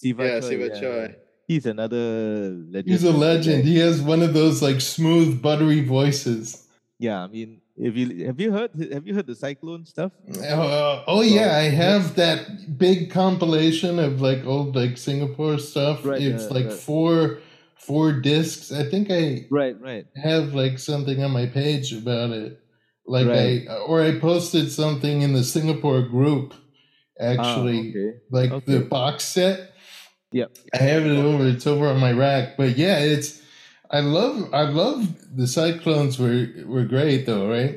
Siva yeah, Choy, Siva yeah, Choy. He's another legend. He's a legend. He has one of those like smooth, buttery voices. Yeah, I mean, if you have you heard have you heard the cyclone stuff? Uh, oh yeah, I have that big compilation of like old like Singapore stuff. Right, it's uh, like uh, four four discs. I think I Right, right. have like something on my page about it. Like Right. I or I posted something in the Singapore group actually ah, okay. like the box set. Yep. I have it over. It's over on my rack. But yeah, it's. I love. I love the cyclones. Were were great though, right?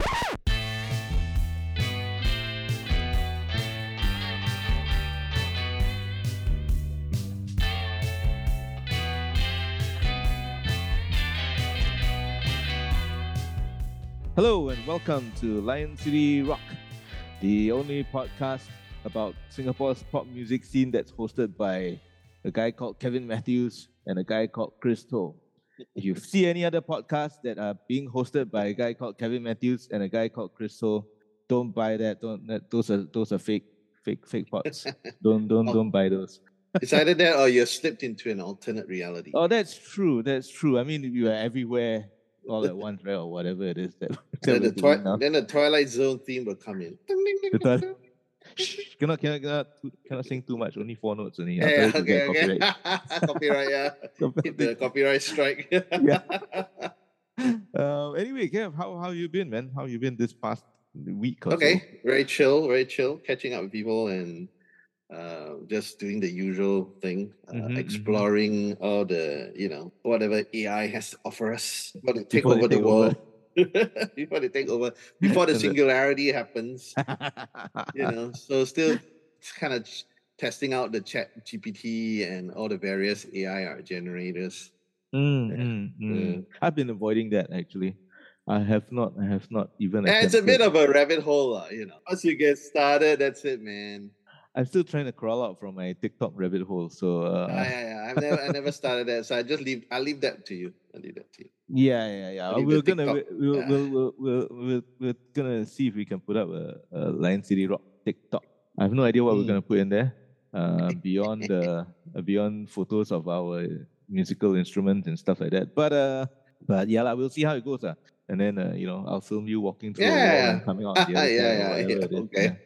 Hello and welcome to Lion City Rock, the only podcast about Singapore's pop music scene that's hosted by a guy called Kevin Matthews and a guy called Chris Toh. If you see any other podcasts that are being hosted by a guy called Kevin Matthews and a guy called Chris Toh, don't buy that. Don't that, those are those are fake fake fake pods. don't don't Oh. don't buy those. It's either that or you're slipped into an alternate reality. Oh, that's true. That's true. I mean, you are everywhere all at once, right? Or whatever it is that. that then, the twi- then the Twilight Zone theme will come in. The twi-. Shh, cannot, cannot, cannot, cannot sing too much. Only four notes only. Yeah, yeah, that, you get okay, okay. copyright. copyright, yeah. Hit the copyright strike. Yeah. uh, anyway, Kev, how how you been, man? How you been this past week? Or so? okay, very chill, very chill. Catching up with people and uh, just doing the usual thing, uh, Mhm, mhm. exploring all the you know whatever AI has to offer us they take they over the world. over. before they take over, before the singularity happens, you know. So still kind of testing out the Chat GPT and all the various AI art generators. Mm, Yeah. mm, mm. Yeah. I've been avoiding that actually. I have not. I have not even. It's a bit of a rabbit hole, uh, you know. Once you get started, that's it, man. I'm still trying to crawl out from my TikTok rabbit hole. So uh, yeah, yeah, yeah. I've never, I never started that, so I just leave. I leave that to you. I leave that to you. Yeah, yeah, yeah. We're gonna we- we'll, yeah. we'll, we'll, we'll, we'll, we're gonna see if we can put up a, a Lion City Rock TikTok. I have no idea what we're Mm. gonna put in there. Uh, beyond the uh, beyond photos of our musical instruments and stuff like that. But uh, but yeah, lah, we'll see how it goes. Uh. And then uh, you know, I'll film you walking through Yeah. and coming out Yeah, yeah, yeah, okay.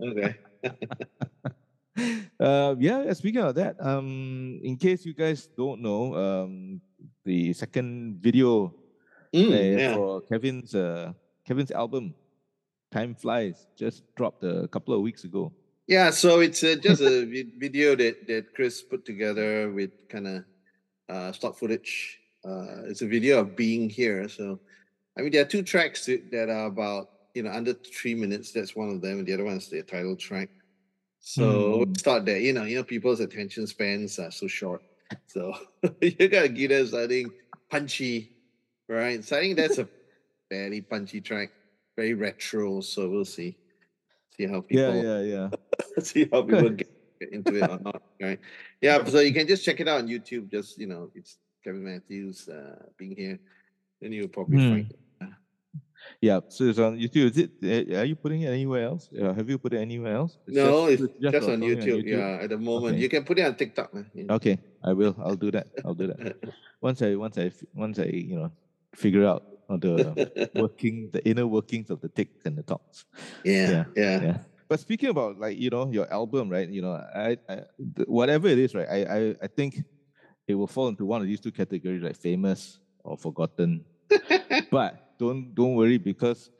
Okay. uh, yeah, speaking of that, um, in case you guys don't know, um, the second video Mm, yeah. for Kevin's uh, Kevin's album, Time Flies, just dropped a couple of weeks ago. Yeah, so it's uh, just a video that that Chris put together with kind of uh, stock footage. Uh, it's a video of being here. So, I mean, there are two tracks that are about you know under three minutes. That's one of them, and the other one is the title track. So Hmm. start there. You know, you know, people's attention spans are so short. So you gotta give us something punchy, right? So I think that's a fairly punchy track, very retro. So we'll see, see how people Yeah, yeah, yeah. see how people get, get into it or not, right? Yeah, so you can just check it out on YouTube. Just you know, it's Kevin Matthews uh, being here, then you'll probably Hmm. find it. Yeah, so it's on YouTube. Is it? uh, Are you putting it anywhere else? Uh, have you put it anywhere else? No, it's just, just on only YouTube. Yeah, at the moment Okay. you can put it on TikTok. man. Yeah. Okay, I will. I'll do that. I'll do that. Once I, once I, once I, you know, figure out the working, the inner workings of the ticks and the talks. yeah, yeah, yeah. But speaking about like you know your album, right? You know, I, I whatever it is, right? I, I I think it will fall into one of these two categories, like famous or forgotten. but don't don't worry because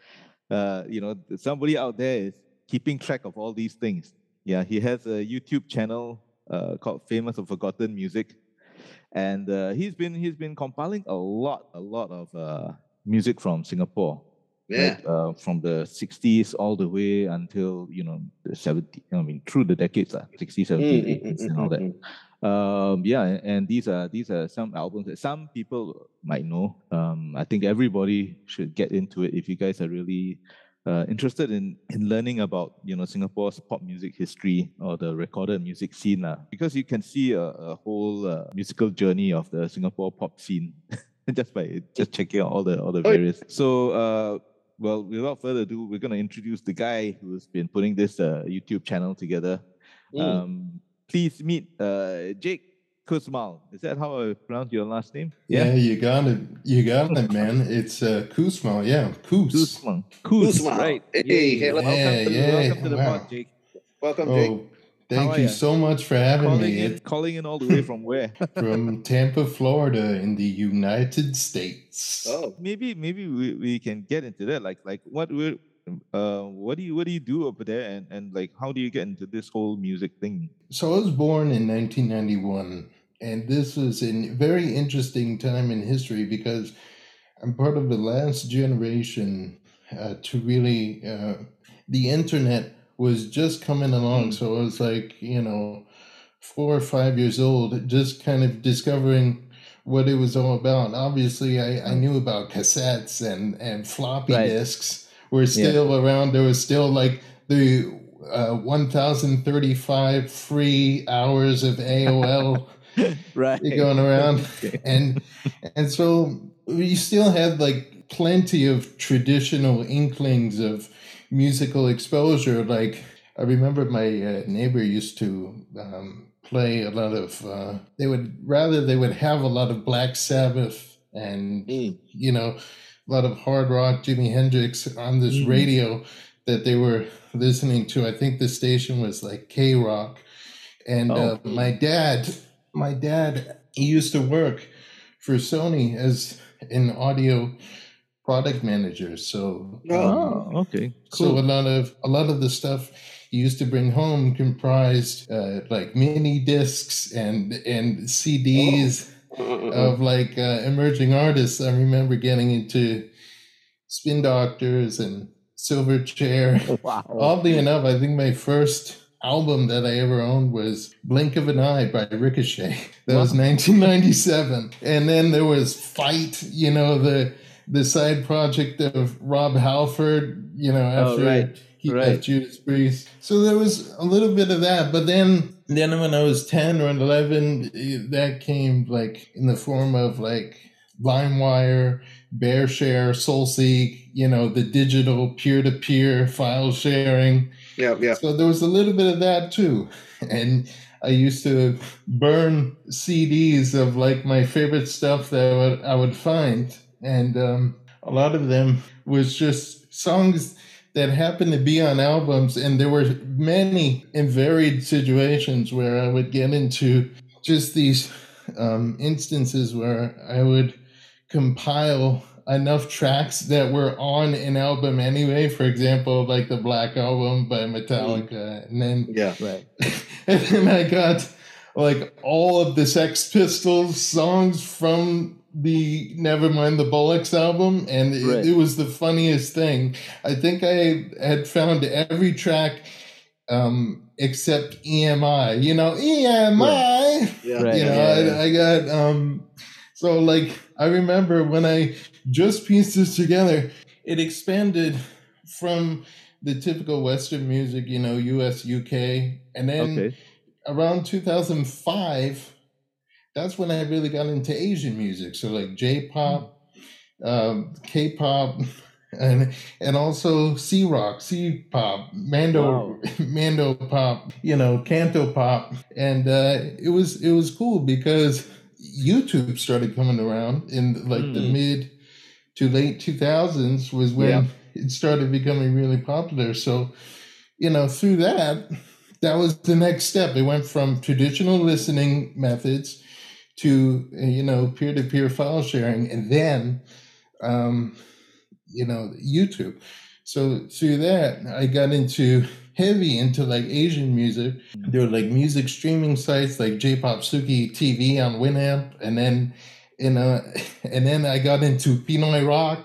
uh, you know somebody out there is keeping track of all these things. Yeah, he has a YouTube channel uh, called Famous or Forgotten Music, and uh, he's been he's been compiling a lot a lot of uh, music from Singapore yeah. like, uh, from the 60s all the way until you know the 70s i mean through the decades uh, 60s 70s Mm, mm, 80s mm, and all mm, that mm. um yeah and, these are these are some albums that some people might know um i think everybody should get into it if you guys are really uh, interested in in learning about you know Singapore's pop music history or the recorded music scene uh, because you can see a, a whole uh, musical journey of the Singapore pop scene just by just checking out all the all the various. So uh, well, without further ado, we're gonna introduce the guy who's been putting this uh, YouTube channel together. Mm. Um, please meet uh, Jake Kussmaul. Is that how I pronounce your last name? Yeah, you got it. You got it, man. It's uh, Kussmaul. Yeah, Kus. Kussmaul. Kus, Kussmaul. right. Hey, Yay. hello. Welcome to, Yeah, welcome to the wow. pod, Jake. Welcome, Jake. Oh, thank are you so much for having Calling me. in, calling in all the way from where? from Tampa, Florida, in the United States. Oh, maybe maybe we, we can get into that. Like like what we uh what do you what do you do over there and, and like how do you get into this whole music thing? So I was born in 1991, and this was a very interesting time in history because I'm part of the last generation uh, to really. Uh, the internet was just coming along, Mm. so I was like, you know, four or five years old, just kind of discovering what it was all about. Obviously, I, I knew about cassettes and, and floppy Right. disks were still around. There was still like the uh, 1035 free hours of AOL right. going around. And and so we still had like plenty of traditional inklings of musical exposure. Like I remember my uh, neighbor used to um, play a lot of. Uh, they would rather they would have a lot of Black Sabbath and mm. you know a lot of hard rock, Jimi Hendrix on this Mm. radio that they were listening to. I think the station was like K Rock, and Oh. uh, my dad, my dad, he used to work for Sony as an audio product manager. So, Oh. um, Oh, okay. so a lot of a lot of the stuff he used to bring home comprised uh, like mini discs and and CDs Uh-uh. of like uh, emerging artists. I remember getting into Spin Doctors and Silverchair. wow. Oddly enough, I think my first album that I ever owned was Blink of an Eye by Ricochet. That was 1997. And then there was Fight, you know, the the side project of Rob Halford, you know, Oh, after right, he right. left Judas Priest. So there was a little bit of that, but then then when I was 10 or 11, eh, that came like in the form of like LimeWire, BearShare, SoulSeek, you know, the digital peer-to-peer file sharing. yeah, yeah. So there was a little bit of that too. And I used to burn CDs of like my favorite stuff that I would, I would find. And um, a lot of them was just songs that happened to be on albums. And there were many and varied situations where I would get into just these um, instances where I would compile enough tracks that were on an album anyway. For example, like the Black Album by Metallica, and then Yeah. Right. and then I got like all of the Sex Pistols songs from the Nevermind the Bollocks album, and it, Right. it was the funniest thing. I think I had found every track um, except EMI. You know, EMI Yeah. Right. you know, yeah, yeah. I, I got um so like I remember when I just pieced this together, it expanded from the typical Western music, you know, US, UK, and then Okay. around 2005, that's when I really got into Asian music. So like J-pop, um, K-pop, and and also C rock, C pop, Mando, Wow. Mando pop, you know, Canto pop, and uh, it was it was cool because YouTube started coming around in like the Mm. mid to late 2000s was when Yeah. it started becoming really popular. So, you know, through that, that was the next step. It went from traditional listening methods to you know peer-to-peer file sharing, and then um, you know YouTube. So through that, I got into heavy into like Asian music. There were like music streaming sites like J-pop Suki TV on Winamp, and then you know, and then I got into Pinoy Rock.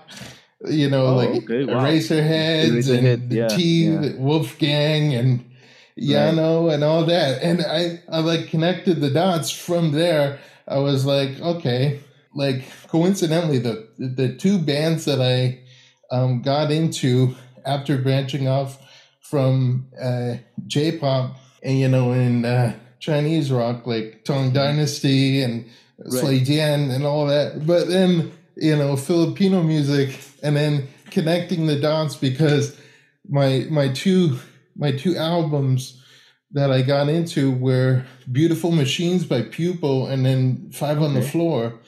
You know, Oh, like okay, wow. Eraserheads Eraserhead, and the yeah, T, yeah. Wolfgang, and Yano and all that. And I, I like connected the dots from there. I was like, okay, like coincidentally, the the two bands that I um, got into after branching off from uh, J-pop and you know in uh, Chinese rock like Tang Dynasty and Right. Slay Dian and all that, but then you know Filipino music and then connecting the dots because my my two my two albums that I got into were Beautiful Machines by Pupil and then Five on the Floor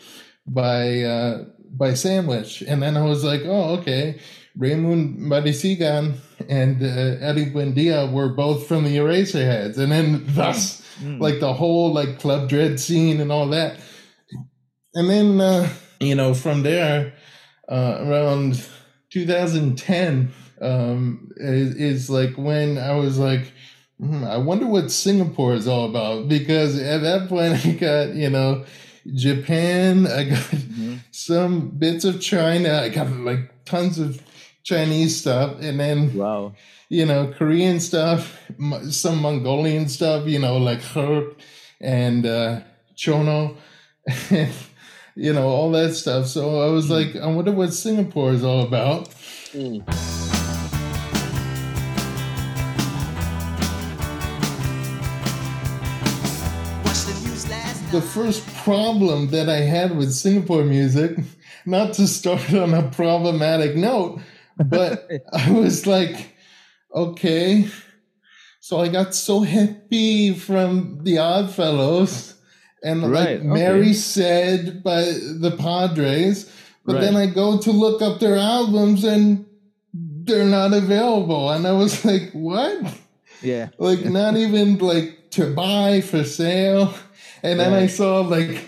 by uh, by Sandwich. And then I was like, oh, okay. Raymund Marasigan and uh, Eddie Buendia were both from the Eraserheads. And then thus, Mm. like the whole like Club Dredd scene and all that. And then, uh, you know, from there, uh, around 2010 um, is, is like when I was like, I wonder what Singapore is all about because at that point I got you know Japan, I got Mhm. some bits of China, I got like tons of Chinese stuff, and then Wow. you know Korean stuff, some Mongolian stuff, you know like herb and uh, chono, you know all that stuff. So I was like, I wonder what Singapore is all about. Mm. The first problem that I had with Singapore music, not to start on a problematic note, but I was like, okay. So I got so happy from the Oddfellows and Right, like Mary okay. said by the Padres, but then I go to look up their albums and they're not available. And I was like, what? Yeah. like not even like to buy for sale and then i saw like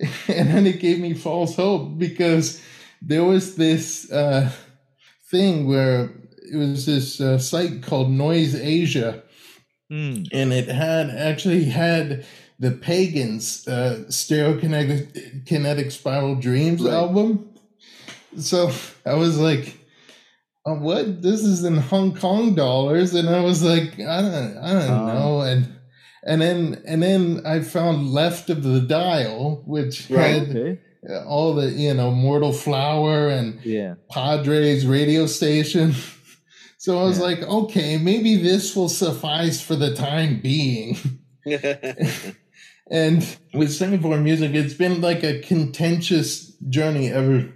and then it gave me false hope because there was this uh thing where it was this uh, site called noise asia Mm. and it had actually had the pagans uh stereokinetic kinetic spiral dreams Right. album so i was like oh, what this is in hong kong dollars and i was like i don't i don't Oh. know and and then and then i found left of the dial which Right. had Okay. all the you know mortal flower and Yeah. Padres radio station. So I was Yeah. like, okay, maybe this will suffice for the time being. And with Singapore music, it's been like a contentious journey ever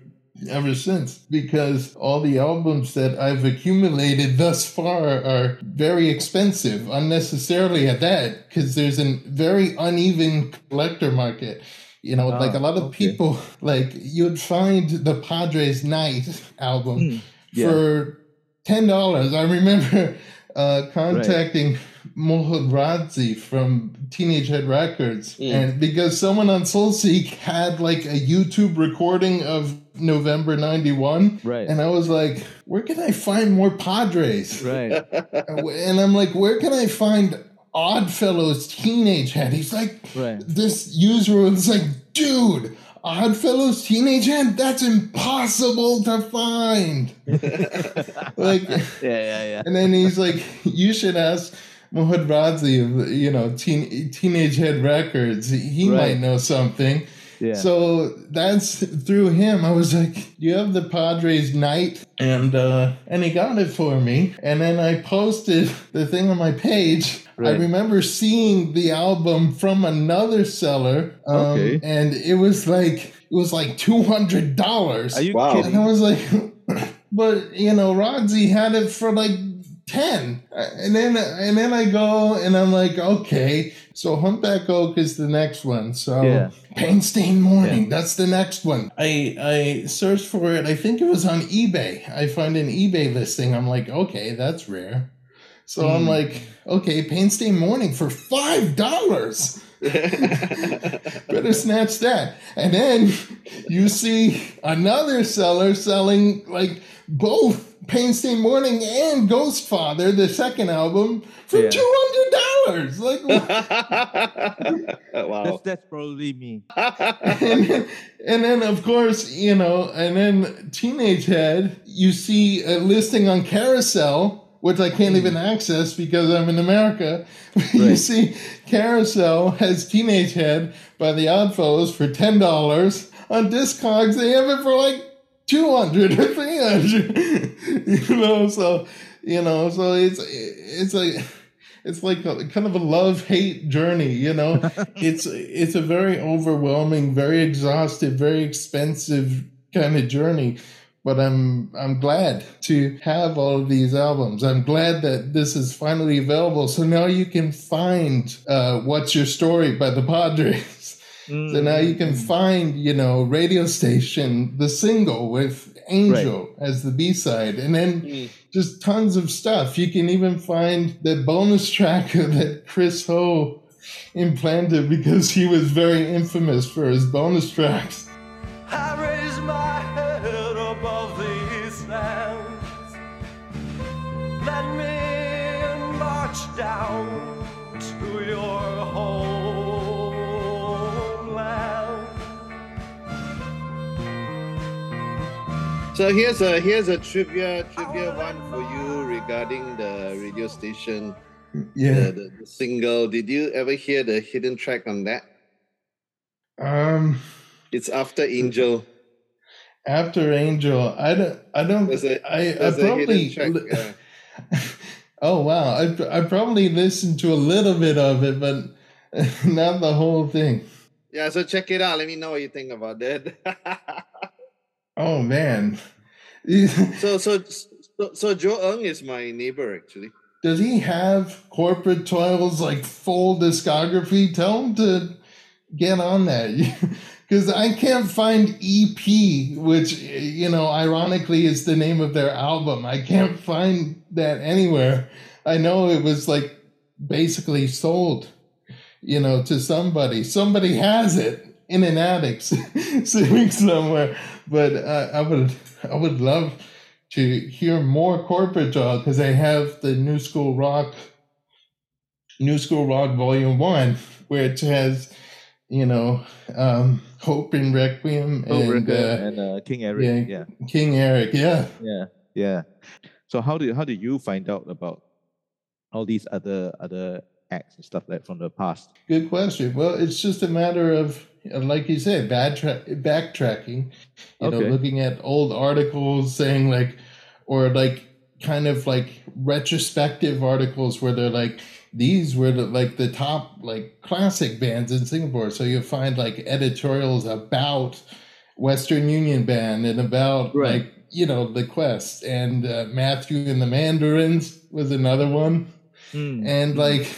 ever since because all the albums that I've accumulated thus far are very expensive, unnecessarily at that, because there's a very uneven collector market. You know, Ah, like a lot of okay. people, like you'd find the Padres Night album Mm. Yeah. for ten dollars. I remember uh, contacting Mohad Radzi from Teenage Head Records, Mm. and because someone on SoulSeek had like a YouTube recording of November '91, Right. and I was like, "Where can I find more Padres?" right. And I'm like, "Where can I find Oddfellows Teenage Head?" He's like, Right. this user was like, dude, Oddfellows Teenage Head, that's impossible to find. like, Yeah. Yeah. Yeah. and then he's like, you should ask Mohad Radzi of, you know, teen, Teenage Head Records. He Right. might know something. Yeah. So that's through him. I was like, you have the Padres night?" And uh, and he got it for me. And then I posted the thing on my page. I remember seeing the album from another seller, um, Okay. and it was like it was like two hundred dollars. Are you Wow. And I was like, but you know, Radzi had it for like ten, and then and then I go and I'm like, okay, so Humpback Oak is the next one. So Yeah. Pain Stained Morning, that's the next one. I I searched for it. I think it was on eBay. I find an eBay listing. I'm like, okay, that's rare. So I'm Hmm. like, okay, Pain Stained Morning for five dollars. Better snatch that. And then you see another seller selling like both Pain Stained Morning and Ghost Father, the second album, for Yeah. two hundred dollars. Like wow. That's that's probably me. and, then- and then of course, you know, and then Teenage Head, you see a listing on Carousell, which I can't even access because I'm in America. you see Carousell has Teenage Head by the Oddfellows for ten dollars. On Discogs, they have it for like two hundred or three hundred. you know, so you know, so it's it's like it's like a, kind of a love hate journey. You know, it's it's a very overwhelming, very exhaustive, very expensive kind of journey. But I'm I'm glad to have all of these albums. I'm glad that this is finally available. So now you can find uh, "What's Your Story" by the Padres. Mm. So now you can mm. find, you know, radio station, the single with Angel right. as the B side, and then mm. just tons of stuff. You can even find the bonus track that Chris Ho implanted because he was very infamous for his bonus tracks. Down to your homeland. So here's a here's a trivia trivia one for you regarding the radio station. Yeah. The, the, the single. Did you ever hear the hidden track on that? Um it's after Angel. After Angel. I don't I don't there's a, I, I probably track, yeah. Oh wow, I I probably listened to a little bit of it, but not the whole thing. Yeah, so check it out. Let me know what you think about that. oh man. so so so so Joe Ng is my neighbor actually. Does he have corporate toils like full discography? Tell him to get on that. Because I can't find EP, which you know, ironically is the name of their album. I can't find that anywhere. I know it was like basically sold, you know, to somebody. Somebody has it in an attic sitting somewhere. But uh, I would, I would love to hear more Corporate Toil because I have the New School Rock, New School Rock Volume One, which has, you know, um, Hope in Requiem and, uh, and uh, King Eric. Yeah, yeah, King Eric. Yeah, yeah, yeah. So how did how did you find out about all these other other acts and stuff like from the past? Good question. Well, it's just a matter of like you said, bad tra- backtracking. You okay. know, looking at old articles saying like, or like kind of like retrospective articles where they're like these were the, like the top like classic bands in Singapore. So you find like editorials about Western Union Band and about right. like you know, the quest and uh, Matthew and the Mandarins was another one. Mm. And like,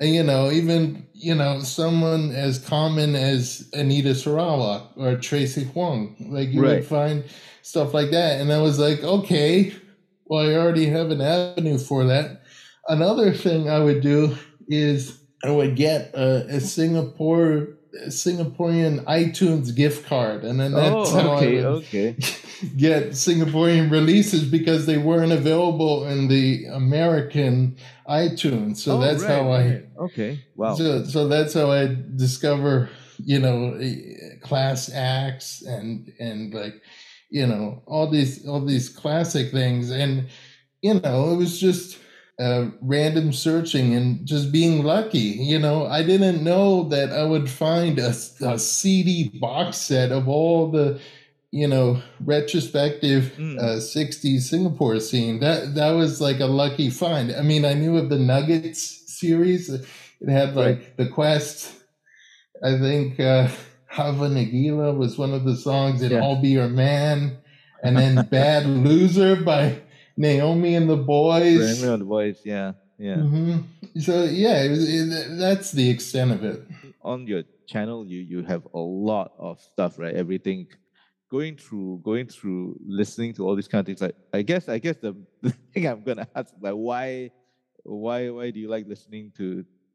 you know, even, you know, someone as common as Anita Sarawak or Tracy Huang, like you right. would find stuff like that. And I was like, okay, well, I already have an avenue for that. Another thing I would do is I would get a, a Singapore Singaporean iTunes gift card, and then that's oh, okay, how I would okay. get Singaporean releases because they weren't available in the American iTunes. So oh, that's right, how I right. okay wow. So so that's how I discover you know class acts and and like you know all these all these classic things and you know it was just uh, random searching and just being lucky. You know, I didn't know that I would find a, a CD box set of all the, you know, retrospective mm. uh, 60s Singapore scene. That that was like a lucky find. I mean, I knew of the Nuggets series. It had like right. the Quest. I think uh, Hava Nagila was one of the songs in yeah. I'll Be Your Man. And then Bad Loser by Naomi and the boys. Naomi and the boys, yeah, yeah. Mm-hmm. So yeah, it was, it, that's the extent of it. On your channel, you you have a lot of stuff, right? Everything going through going through listening to all these kind of things. Like I guess I guess the, the thing I'm gonna ask like why why why do you like listening to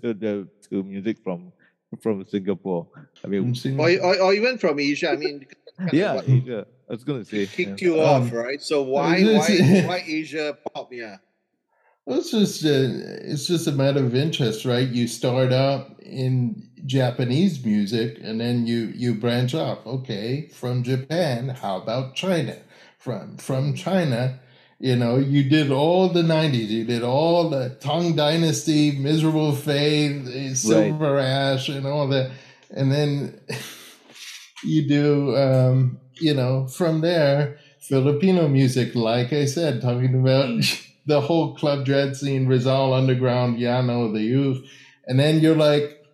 to the to music from from Singapore? I mean, or, or, or even from Asia. I mean, yeah, Asia. I was gonna say kicked yeah. you off, um, right? So why why why Asia pop? Yeah. Well, it's just uh, it's just a matter of interest, right? You start out in Japanese music, and then you you branch off. Okay, from Japan, how about China? From from China, you know, you did all the '90s. You did all the Tang Dynasty, Miserable Fate, Silver right. Ash, and all that, and then you do um, you know, from there, Filipino music, like I said, talking about mm. the whole Club Dredd scene, Rizal Underground, Yano, the youth. And then you're like,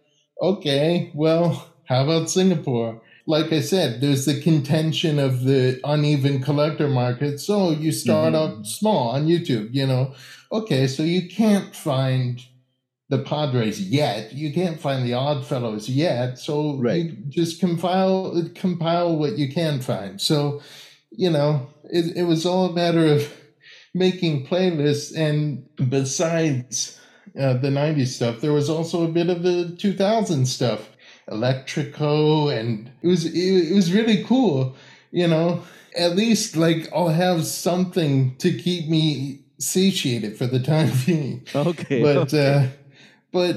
okay, well, how about Singapore? like I said, there's the contention of the uneven collector market. So you start Mhm. out small on YouTube, you know. Okay, so you can't find the Padres yet. You can't find the Oddfellows yet. So Right. you just compile compile what you can find. So, you know, it, it was all a matter of making playlists. And besides uh, the 90s stuff, there was also a bit of the 2000 stuff. Electrico, and it was it, it was really cool. You know, at least like I'll have something to keep me satiated for the time being. Okay. But okay. uh, but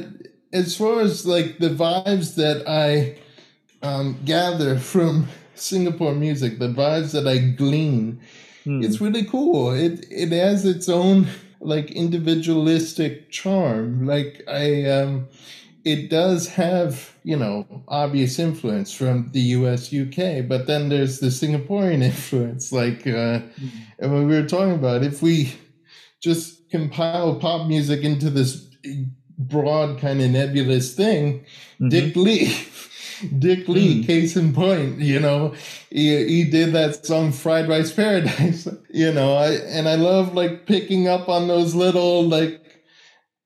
as far as like the vibes that I um, gather from Singapore music, the vibes that I glean, Hmm. it's really cool. It it has its own like individualistic charm. Like I um it does have, you know, obvious influence from the US UK, but then there's the Singaporean influence. Like uh and when we were talking about if we just compile pop music into this broad kind of nebulous thing, Mhm. Dick Lee. Dick Lee, Hmm. case in point, you know, he, he did that song Fried Rice Paradise, you know, I, and I love like picking up on those little like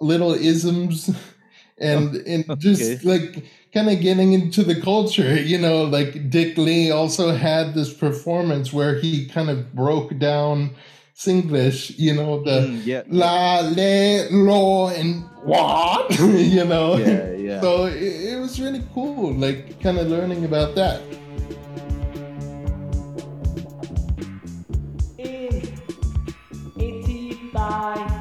little isms and and just okay. like kind of getting into the culture, you know, like Dick Lee also had this performance where he kind of broke down Singlish, you know, the Mm, yeah. la le lo and what, you know. Yeah, yeah. So it, it was really cool, like kind of learning about that. In 85,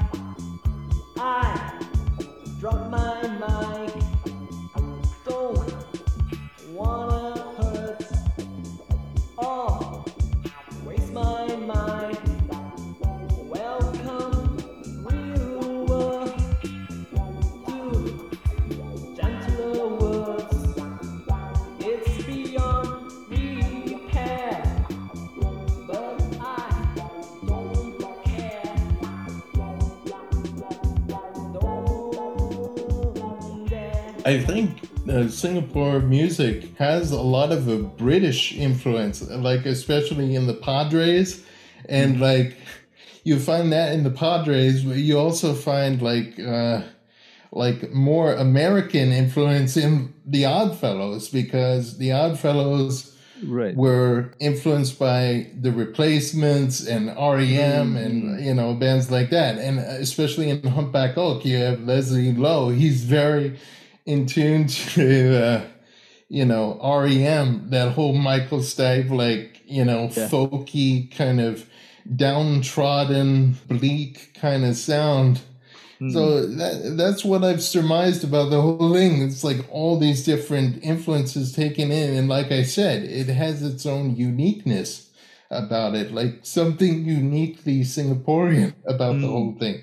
uh, music has a lot of a British influence, like especially in the Padres, and like you find that in the Padres, but you also find like uh, like more American influence in the Oddfellows because the Oddfellows right. were influenced by the replacements and REM and you know bands like that. And especially in Humpback Oak you have Leslie Lowe. He's very in tune to uh, you know REM that whole Michael Stipe like you know Yeah. folky kind of downtrodden bleak kind of sound Hmm. so that that's what I've surmised about the whole thing. It's like all these different influences taken in, and like I said, it has its own uniqueness about it, like something uniquely Singaporean about the Mm. whole thing.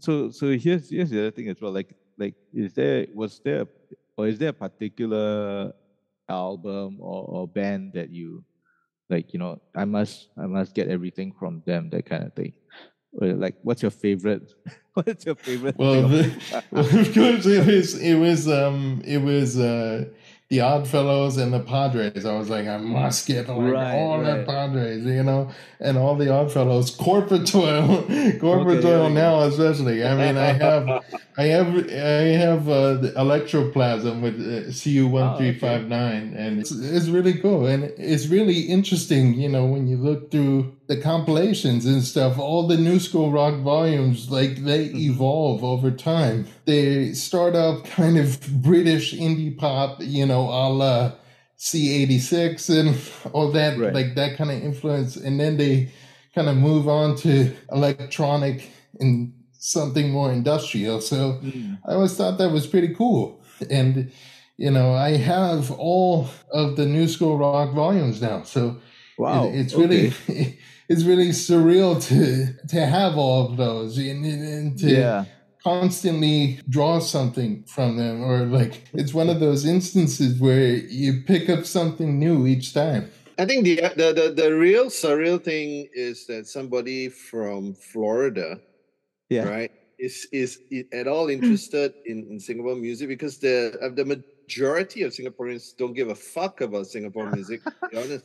so so here's here's the other thing as well. Like like is there was there or is there a particular album or, or band that you like you know I must I must get everything from them that kind of thing. Or like what's your favorite? what's your favorite? Well, the, of course, it was it was um it was uh the Oddfellows and the Padres. I was like, I must get like Right, all the. Padres, you know, and all the Oddfellows. Corporate toil, corporate Okay, toil now, especially. I mean, I have, I have, I have uh, the electroplasm with uh, CU one three five nine, and it's, it's really cool, and it's really interesting. You know, when you look through the compilations and stuff, all the new school rock volumes, like they Mhm. evolve over time. They start out kind of British indie pop, you know, a la C86 and all that, Right. like that kind of influence. And then they kind of move on to electronic and something more industrial. So Mm. I always thought that was pretty cool. And, you know, I have all of the new school rock volumes now. So Wow, it- it's okay. really, it's really surreal to, to have all of those and, and to yeah. Constantly draw something from them or like it's one of those instances where you pick up something new each time I think the, the the the real surreal thing is that somebody from Florida, Yeah. right, is is at all interested in, in Singapore music because the uh, the majority of Singaporeans don't give a fuck about Singapore music. To be honest.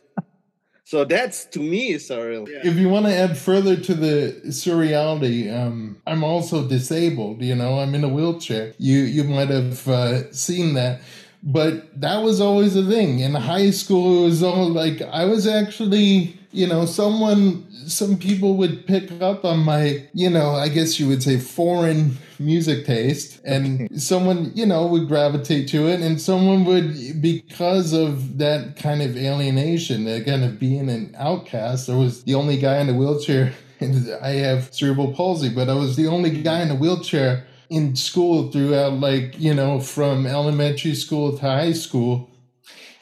So that's to me surreal. If you want to add further to the surreality, um, I'm also disabled. You know, I'm in a wheelchair. You you might have uh, seen that, but that was always a thing. In high school, it was all like I was actually, you know, someone. Some people would pick up on my, you know, I guess you would say foreign music taste, and someone, you know, would gravitate to it, and someone would, because of that kind of alienation, that kind of being an outcast. I was the only guy in a wheelchair. And I have cerebral palsy, but I was the only guy in a wheelchair in school throughout, like, you know, from elementary school to high school.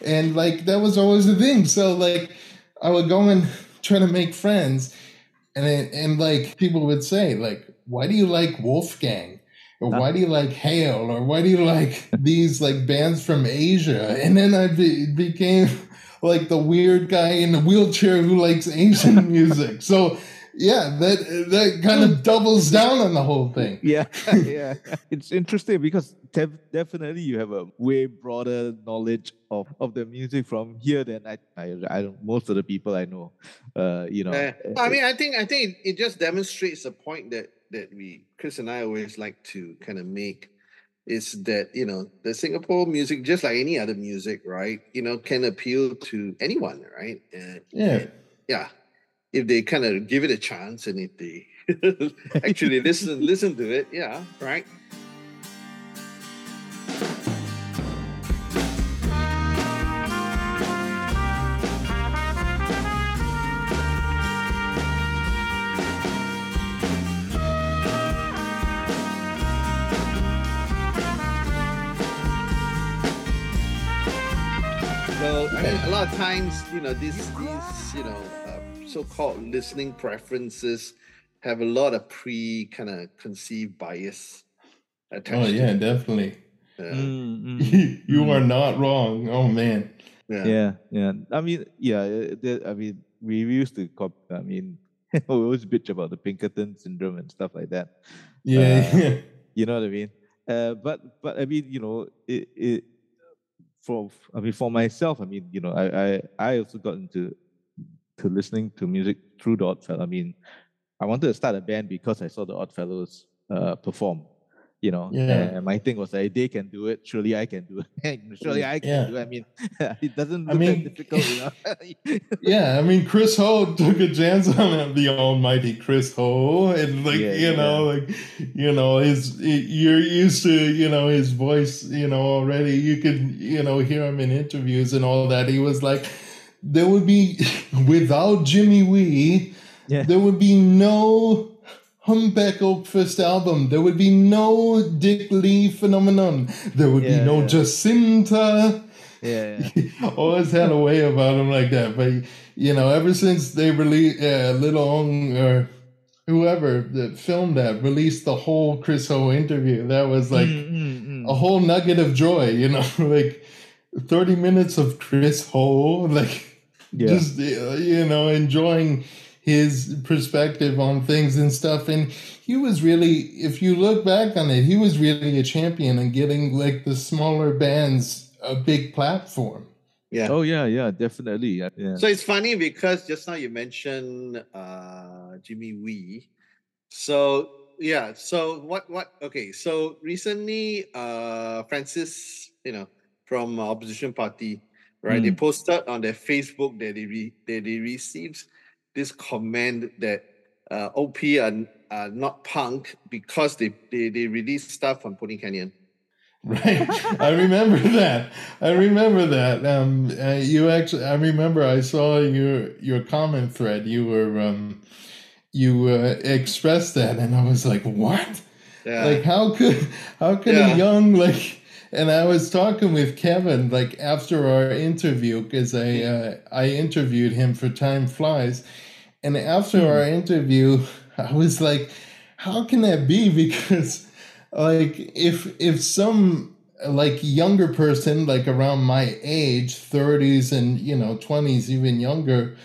And like, that was always the thing. So, like, I would go and try to make friends. And, it, and like, people would say, like, why do you like Wolfgang? Or why do you like Hale? Or why do you like these like bands from Asia? And then I be, became like the weird guy in the wheelchair who likes Asian music. So yeah, that that kind of doubles down on the whole thing. Yeah, yeah. It's interesting because def- definitely you have a way broader knowledge of, of the music from here than I, I, I most of the people I know. Uh, you know. Uh, I mean, I think I think it, it just demonstrates the point that that we Chris and I always like to kind of make is that you know the Singapore music, just like any other music, right? You know, can appeal to anyone, right? Uh, Yeah. yeah, if they kind of give it a chance and if they actually listen listen to it, yeah, right. A lot of times, you know, these these you know uh, so-called listening preferences have a lot of pre kind of conceived bias attached. Oh yeah, to definitely. Yeah. mm, mm. you are not wrong. Oh man. yeah. yeah yeah i mean yeah uh, i mean we used to cop i mean we always bitch about the pinkerton syndrome and stuff like that Yeah. Uh, you know what i mean uh, but but i mean you know it, it for i mean for myself i mean you know i i, I also got into to listening to music through the oddfellow. I mean i wanted to start a band because i saw the oddfellows uh, perform you know Yeah. and my thing was like they can do it surely i can do it surely i can Yeah. do it i mean it doesn't I look mean- that difficult you know yeah, I mean, Chris Ho took a chance on the almighty Chris Ho, and like Yeah, you know, like you know, his you're used to you know his voice, you know, already. You could you know hear him in interviews and all that. He was like, there would be without Jimmy Wee, Yeah. there would be no Humpback Oak first album. There would be no Dick Lee phenomenon. There would Yeah, be no yeah. Jacintha yeah, yeah. always had a way about him like that. But you know, ever since they released uh, Little Ong or whoever that filmed that released the whole Chris Ho interview, that was like Mm, mm, mm. a whole nugget of joy. You know, like thirty minutes of Chris Ho, like Yeah. just you know enjoying his perspective on things and stuff and he was really if you look back on it he was really a champion in getting like the smaller bands a big platform yeah. Oh yeah, yeah, definitely. Yeah, yeah. So it's funny because just now you mentioned uh, Jimmy Wee. So yeah, so what what okay, so recently uh Francis, you know, from opposition party, right? They Mm. posted on their Facebook that they re- that they received this comment that uh, OP are, are not punk because they, they they released stuff on Pony Canyon. right i remember that i remember that um uh, you actually i remember i saw your your comment thread you were um you uh, expressed that and i was like what Yeah. like how could how could Yeah. a young like and i was talking with kevin like after our interview because i uh, i interviewed him for time flies and after our hmm. interview i was like how can that be? Because like if if some like younger person like around my age 30s and you know 20s even younger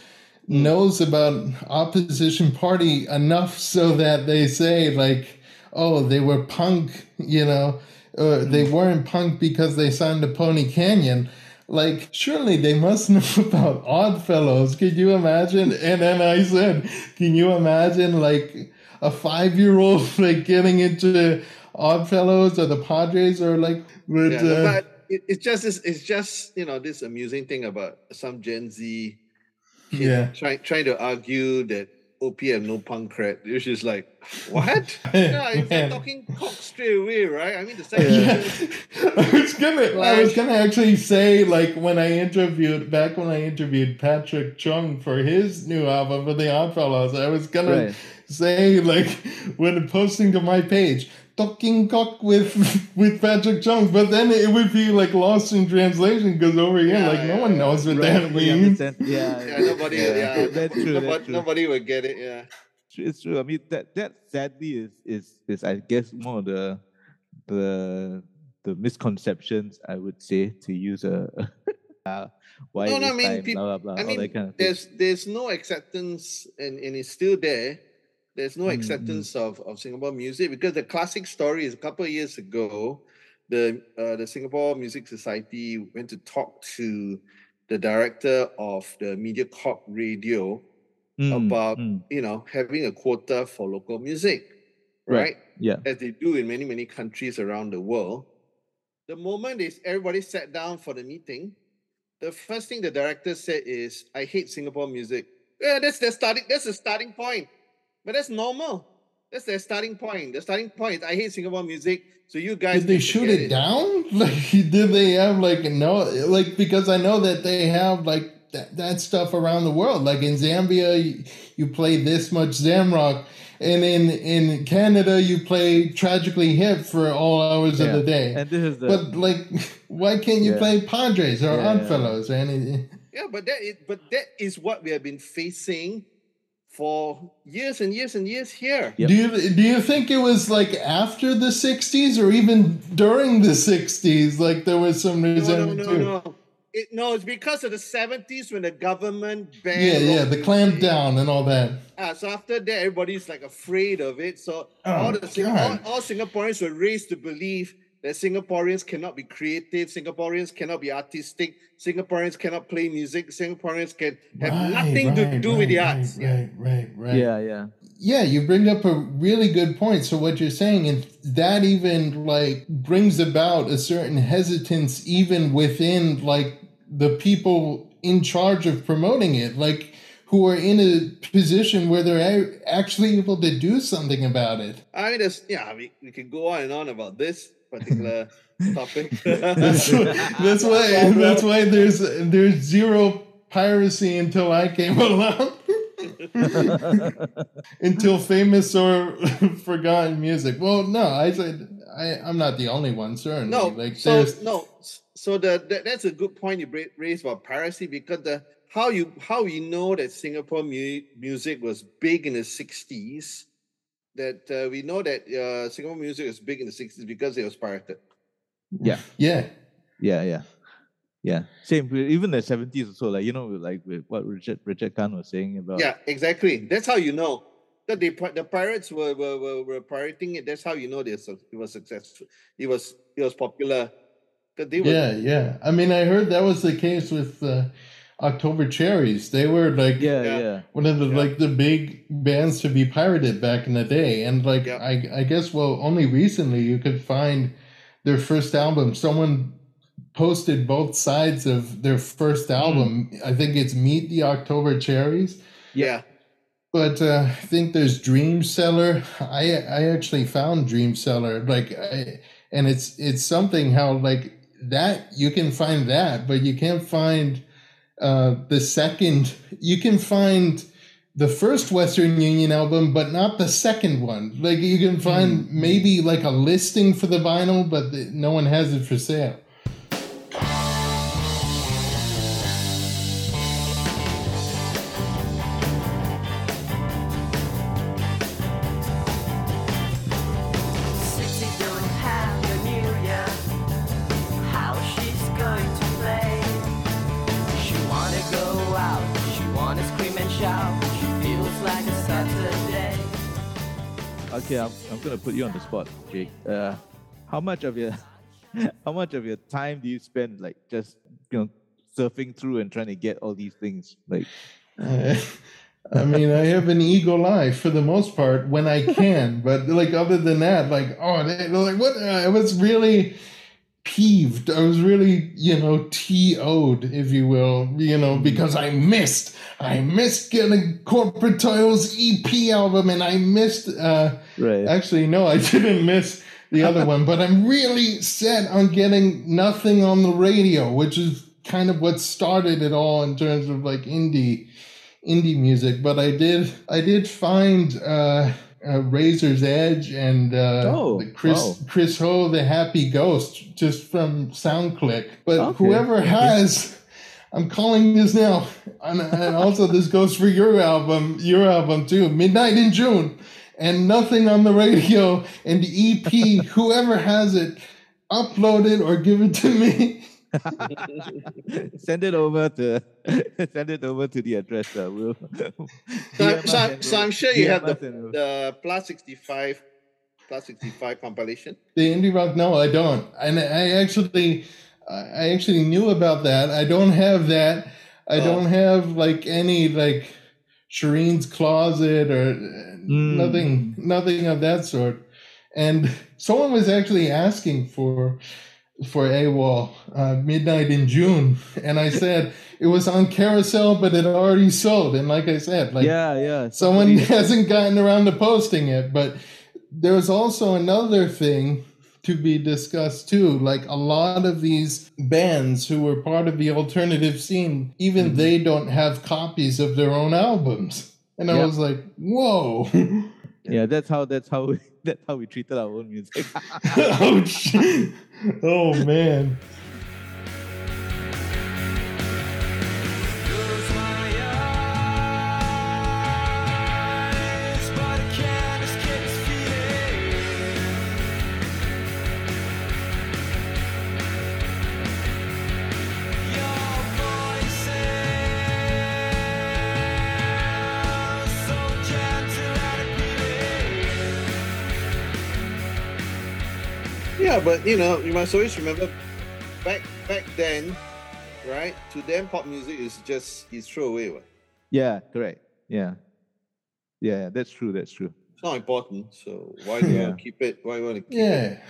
hmm. knows about opposition party enough so that they say like oh they were punk you know uh, they hmm. weren't punk because they signed to Pony Canyon. Like, surely they must know about Oddfellows. Could you imagine? And then I said, can you imagine like a five year old like getting into Oddfellows or the Padres or like, but, Yeah, uh, but it, it's just this, it's just you know this amusing thing about some Gen Z Yeah. trying trying to argue that OP have no punk cred, which is like what? yeah, if they're Man. talking cock straight away, right? I mean the second Yeah. I was gonna I was gonna actually say like when I interviewed back when I interviewed Patrick Chng for his new album for the Oddfellows, I was gonna Right. say like when posting to my page, talking cock with with Patrick Jones, but then it would be like lost in translation because over here Yeah, like no one knows what Right, that means. Yeah, Yeah, nobody. Yeah, that's true. nobody, That's true. nobody will get it. Yeah. It's true. I mean that that sadly is is is I guess more the the the misconceptions I would say to use a uh, why No, no, I mean, time, peop- blah blah blah, I mean, kind of there's there's no acceptance, and, and it's still there. There's no Mm, mm. acceptance of, of Singapore music because the classic story is a couple of years ago, the uh, the Singapore Music Society went to talk to the director of the MediaCorp Radio Mm, about mm, you know having a quota for local music, Right. right? yeah. As they do in many many countries around the world. The moment is everybody sat down for the meeting, the first thing the director said is, "I hate Singapore music." Yeah, that's their starting. That's the starting point. But that's normal. That's their starting point. The starting point "I hate Singapore music." So you guys Did they shoot forget it down? Like, did they have like no, like because I know that they have like that, that stuff around the world. Like in Zambia, you, you play this much Zamrock, and in in Canada, you play Tragically Hip for all hours Yeah. of the day. And this is the but like, why can't you Yeah. play Padres or Yeah. Oddfellows or anything? Yeah, but that is but that is what we have been facing for years and years and years here. Yep. Do you do you think it was like after the '60s or even during the '60s? Like there was some No, no, no, too. no. It, no, it's because of the 70s when the government banned. Yeah, yeah, the music. clamp down and all that. Ah, so after that, everybody's like afraid of it. So Oh, all the all, all Singaporeans were raised to believe that Singaporeans cannot be creative, Singaporeans cannot be artistic, Singaporeans cannot play music, Singaporeans can have Right, nothing to right, do with the arts. Right, Yeah. right, right, right. yeah, yeah. Yeah, you bring up a really good point. So what you're saying and that even like brings about a certain hesitance even within like the people in charge of promoting it, like who are in a position where they're a- actually able to do something about it. I mean, there's, yeah, we, we can go on and on about this particular topic. That's, that's why that's why there's there's zero piracy until I came along. until famous or forgotten music. Well, no, I said I, I'm not the only one, certainly. No, like so there's no, so the, that that's a good point you raised about piracy because the how you how we know that Singapore mu- music was big in the '60s. That uh, we know that uh, Singapore music was big in the '60s because it was pirated. yeah, yeah, yeah, yeah. Yeah, same. Even the seventies also, like you know, like with what Richard Richard Khan was saying about. Yeah, exactly. That's how you know that they the pirates were were, were, were pirating it. That's how you know they it was successful. It was it was popular. 'Cause they were yeah, yeah. I mean, I heard that was the case with uh, October Cherries. They were like yeah, Yeah. yeah. one of the Yeah. like the big bands to be pirated back in the day, and like Yeah. I I guess well only recently you could find their first album. Someone posted both sides of their first album. I think it's Meet the October Cherries. yeah. But uh, I think there's Dream Seller. I I actually found Dream Seller, like, I, and it's it's something how like that you can find that, but you can't find uh, the second. You can find the first Western Union album, but not the second one. Like you can find maybe like a listing for the vinyl, but the, no one has it for sale. Okay, I'm, I'm gonna put you on the spot, Jake. Uh, how much of your how much of your time do you spend like just you know surfing through and trying to get all these things? Like, Uh, I mean, I have an eagle eye for the most part when I can, but like other than that, like oh, they, like what? I was really peeved. I was really, you know, TO'd, if you will, you know, because I missed, I missed getting Corporate Toil's EP album, and I missed. uh right? Actually, no, I didn't miss the other one, but I'm really set on getting nothing on the radio, which is kind of what started it all in terms of like indie indie music. But I did I did find uh, uh Razor's Edge and uh Oh, the Chris wow. Chris Ho the Happy Ghost just from SoundClick. But Okay, whoever has I'm calling this now, and, and also this goes for your album, your album too, Midnight in June, and nothing on the radio and the EP. whoever has it, upload it or give it to me. send it over to send it over to the address. Uh, we'll So, DM us so, so I'm sure you DM have the, and the plus 65 plus 65 compilation. The indie rock, no, I don't, and I actually, I actually knew about that. I don't have that. I Oh. don't have like any like Shireen's closet or Mm. nothing, nothing of that sort. And someone was actually asking for for AWOL uh, midnight in June, and I said it was on Carousell, but it already sold. And like I said, like yeah, yeah. someone hasn't gotten around to posting it but there's also another thing to be discussed too like a lot of these bands who were part of the alternative scene even Mhm. they don't have copies of their own albums and i Yeah. was like whoa yeah, that's how that's how that's how we treated our own music. ouch oh man Yeah, but you know, you must always remember back back then, right? To them, pop music is just is throwaway. What? yeah, correct. Yeah. Yeah, that's true. That's true. It's not important. So why do you Yeah. want to keep it? Why do you want to keep yeah it?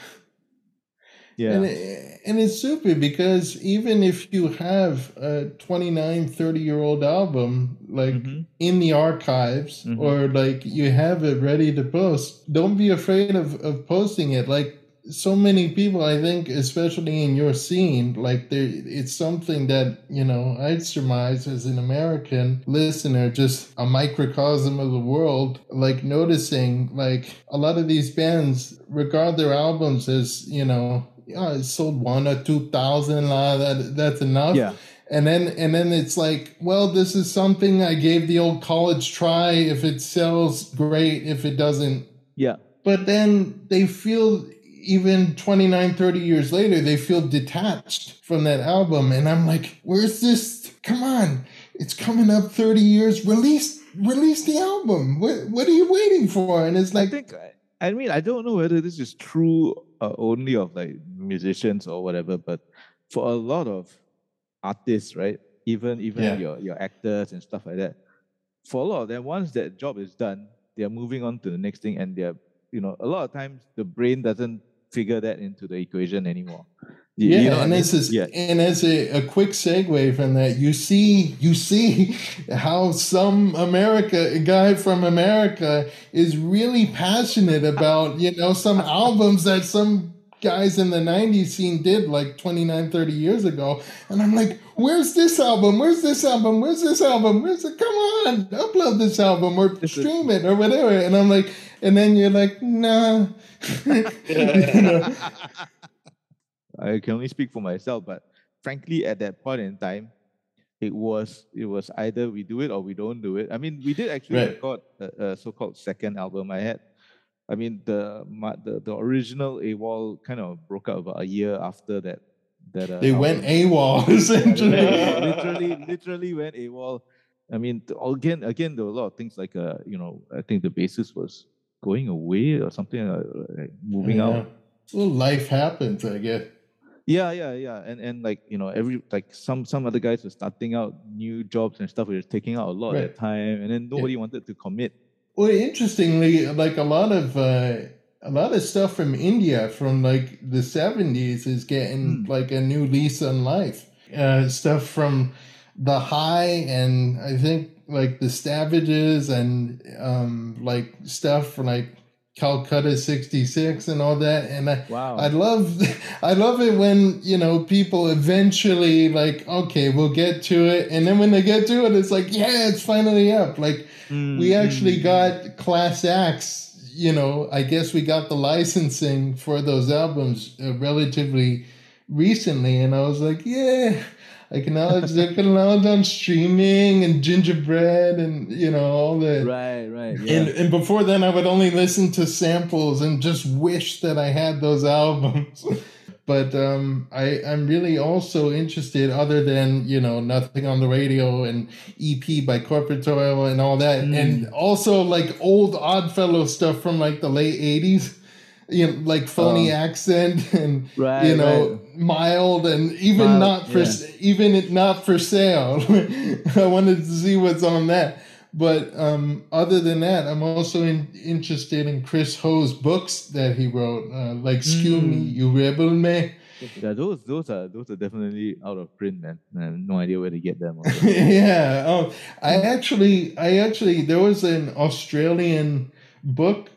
Yeah. And, it, and it's stupid because even if you have a 29, 30 year old album, like Mhm. in the archives, Mhm. or like you have it ready to post, don't be afraid of, of posting it. Like so many people, I think, especially in your scene, like there, it's something that, you know, I'd surmise as an American listener, just a microcosm of the world, like noticing like a lot of these bands regard their albums as, you know, yeah, it sold one or two thousand. Uh, that that's enough. Yeah. And then and then it's like, well, this is something I gave the old college try. If it sells, great. If it doesn't, Yeah. but then they feel even 29 30 years later they feel detached from that album and i'm like where's this come on it's coming up 30 years release release the album what, what are you waiting for and it's like I think I- I mean I don't know whether this is true uh, only of like musicians or whatever, but for a lot of artists, right? Even even Yeah. your your actors and stuff like that. For a lot of them, once that job is done, they are moving on to the next thing, and they're you know a lot of times the brain doesn't figure that into the equation anymore. You- yeah, you know I and mean? this is yeah, and as a, a quick segue from that, you see you see how some America a guy from America is really passionate about, you know, some albums that some guys in the 90s scene did like 29, 30 years ago. And I'm like, where's this album? Where's this album? Where's this album? Where's it? Come on, upload this album or stream it or whatever. And I'm like, and then you're like, nah. You know? I can only speak for myself, but frankly, at that point in time, it was it was either we do it or we don't do it. I mean, we did actually Right. record a, a so-called second album. I had, I mean, the my, the the original AWOL kind of broke up about a year after that. That uh, They went. AWOL, essentially. literally, literally went AWOL. I mean, again, again, there were a lot of things like, uh, you know, I think the basis was going away or something, uh, like moving Yeah. out. Well, life happens, I guess. Yeah, yeah, yeah. And and like, you know, every like some some other guys were starting out new jobs and stuff, We were taking out a lot of their time and then nobody wanted to commit. Well, interestingly, like a lot of uh, a lot of stuff from India from like the seventies is getting Hmm. like a new lease on life. Uh, stuff from the High and I think like the Stavages and um, like stuff from like Calcutta sixty six and all that. And I, Wow. I love I love it when you know people eventually like okay we'll get to it and then when they get to it it's like yeah it's finally up like Mm, we actually got class acts you know i guess we got the licensing for those albums uh, relatively recently and i was like yeah i can now it's now on streaming and gingerbread and you know all the Right, right. Yeah. and, and before then, I would only listen to samples and just wish that I had those albums. but um, I, I'm really also interested, other than you know nothing on the radio and EP by Corporate Toil and all that, Mm. and also like old Oddfellow stuff from like the late '80s. You know, like phony Oh. accent and Right, you know right. mild and even Mild, not for yeah. even it not for sale. I wanted to see what's on that. But um, other than that, I'm also in, interested in Chris Ho's books that he wrote, uh, like "Skew Me, Mm. You Rebel Me." Yeah, those those are those are definitely out of print, man. I have no idea where to get them. yeah. Oh, I actually, I actually, there was an Australian book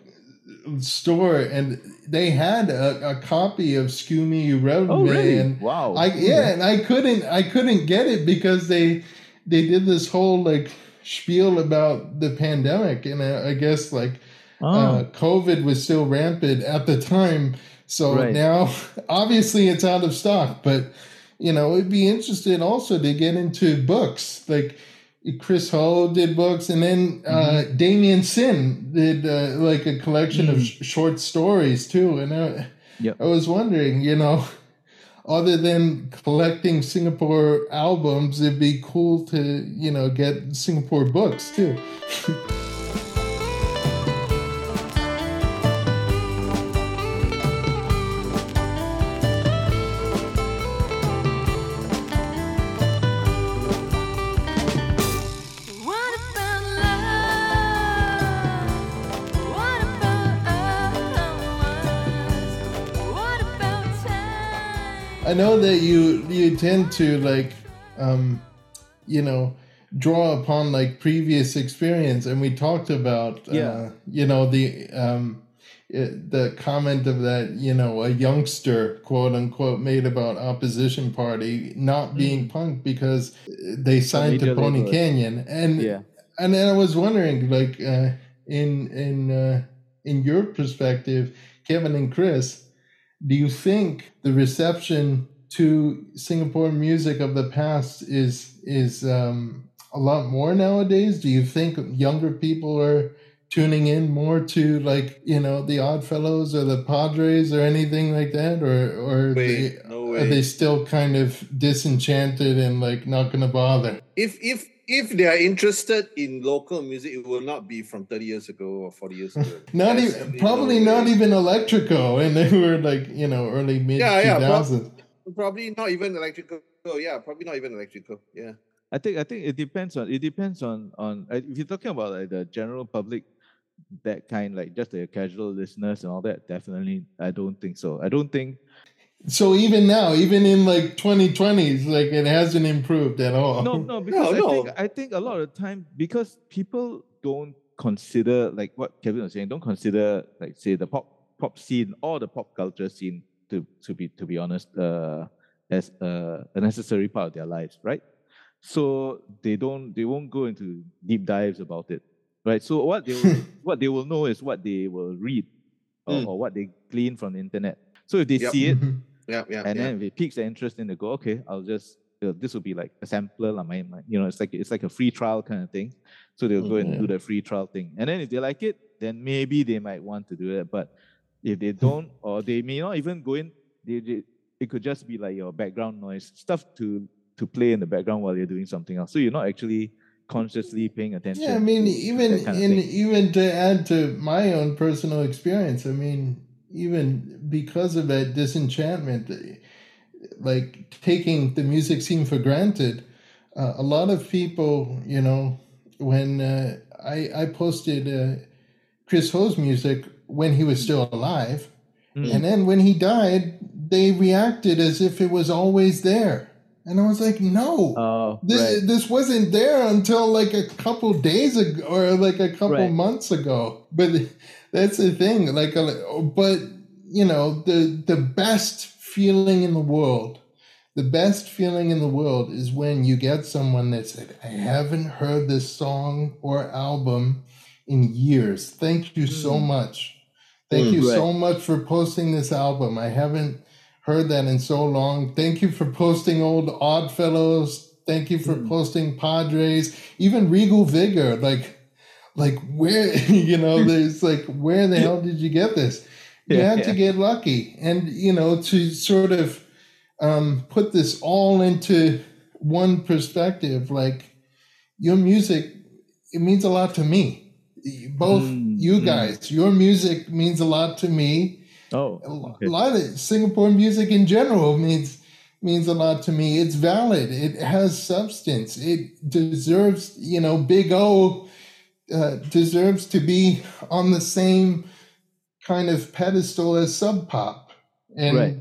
store, and they had a, a copy of "Skew Me, You Rebel oh, really? wow. I yeah, and I couldn't I couldn't get it because they they did this whole like spiel about the pandemic, and I, I guess like Oh, uh, COVID was still rampant at the time. So Right. now, obviously, it's out of stock. But you know, it'd be interesting also to get into books. Like Chris Ho did books, and then uh, Damien Sin did uh, like a collection of Mm. sh- short stories too. And I, Yep. I was wondering, you know. Other than collecting Singapore albums, it'd be cool to, you know, get Singapore books too. know that you you tend to like um you know draw upon like previous experience and we talked about uh, you know the um it, the comment of that you know a youngster quote unquote made about opposition party not being punk because they signed to Pony. Canyon and yeah. and then I was wondering, like, uh, in in uh, in your perspective, Kevin and Chris, do you think the reception to Singapore music of the past is is um, a lot more nowadays? Do you think younger people are tuning in more to like you know the Oddfellows or the Padres or anything like that, or or Way, they, no are they still kind of disenchanted and like not gonna bother? If if if they are interested in local music, it will not be from 30 years ago or 40 years ago. Not There's even, simply probably no not even Electrico, and they were like, you know, early mid Yeah, two yeah, prob- Probably not even Electrico. Yeah, probably not even Electrico. Yeah. I think I think it depends on it depends on on if you're talking about like the general public, that kind like just the casual listeners and all that. Definitely, I don't think so. I don't think So even now, even in like 2020s, like it hasn't improved at all. no no because I no. think I think a lot of the time because people don't consider like what Kevin was saying. Don't consider like say the pop pop scene or the pop culture scene to to be to be honest uh, as a, a necessary part of their lives, right? So they don't they won't go into deep dives about it, right? So what they will, what they will know is what they will read or, Mm. or what they glean from the internet. So if they Yep. see it. Yeah, yeah. and yeah. then if it piques their interest, then they go, okay, I'll just uh, this will be like a sampler, lah, my, my, you know, it's like it's like a free trial kind of thing. So they'll go and do the free trial thing, and then if they like it, then maybe they might want to do it. But if they don't, or they may not even go in, they, they it could just be like your background noise stuff to to play in the background while you're doing something else. So you're not actually consciously paying attention. Yeah, I mean, even that kind of in even to add to my own personal experience, I mean, even because of that disenchantment, like taking the music scene for granted. Uh, a lot of people, you know, when uh, I I posted uh, Chris Ho's music when he was still alive, Mm. and then when he died, they reacted as if it was always there, and I was like, no. Oh, This, right. this wasn't there until like a couple days ago or like a couple Right. months ago. But that's the thing. Like, uh, but you know, the the best feeling in the world, the best feeling in the world is when you get someone that said, "I haven't heard this song or album in years. Thank you so Mm. much. Thank Mm. you so much for posting this album. I haven't." Heard that in so long. Thank you for posting old Oddfellows. Thank you for Mm. posting Padres, even Regal Vigor. Like, like where you know, there's like where the hell did you get this? You Yeah, had to yeah. get lucky, and you know to sort of um, put this all into one perspective. Like your music, it means a lot to me. Both Mm, you mm. guys, your music means a lot to me Oh, a okay. a lot of Singapore music in general means means a lot to me. It's valid. It has substance. It deserves, you know, Big O uh, deserves to be on the same kind of pedestal as Sub Pop, and Right.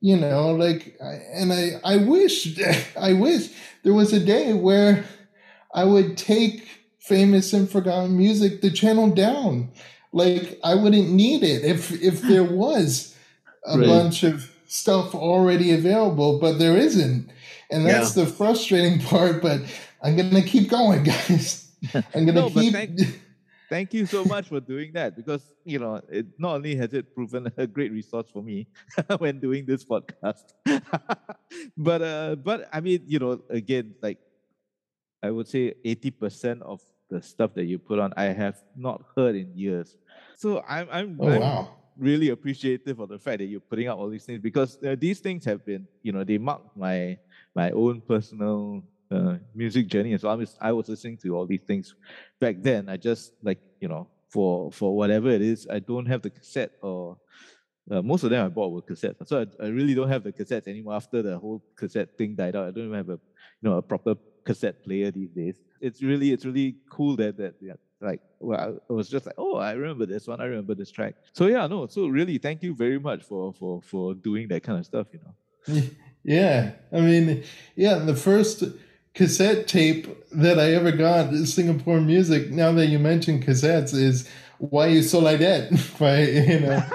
you know, like, and I I wish I wish there was a day where I would take famous and forgotten music the channel down like I wouldn't need it if if there was a Right. bunch of stuff already available, but there isn't, and that's the frustrating part. But I'm gonna keep going, guys. I'm gonna No, keep. thank- Thank you so much for doing that because you know it not only has it proven a great resource for me when doing this podcast, but uh, but I mean you know again like I would say eighty percent of the stuff that you put on I have not heard in years. So I'm I'm, oh I'm wow! really appreciative of the fact that you're putting out all these things because uh, these things have been, you know, they mark my my own personal uh, music journey. And so I was I was listening to all these things back then. I just like you know for for whatever it is, I don't have the cassette or. Uh, most of them I bought were cassettes, so I, I really don't have the cassettes anymore. After the whole cassette thing died out, I don't even have a you know a proper cassette player these days. It's really it's really cool that that yeah, like well I, was just like oh I remember this one I remember this track. So yeah no so really thank you very much for for for doing that kind of stuff you know. Yeah, I mean, yeah, the first cassette tape that I ever got is Singapore music. Now that you mention cassettes, is "Why You So Like That" by you know.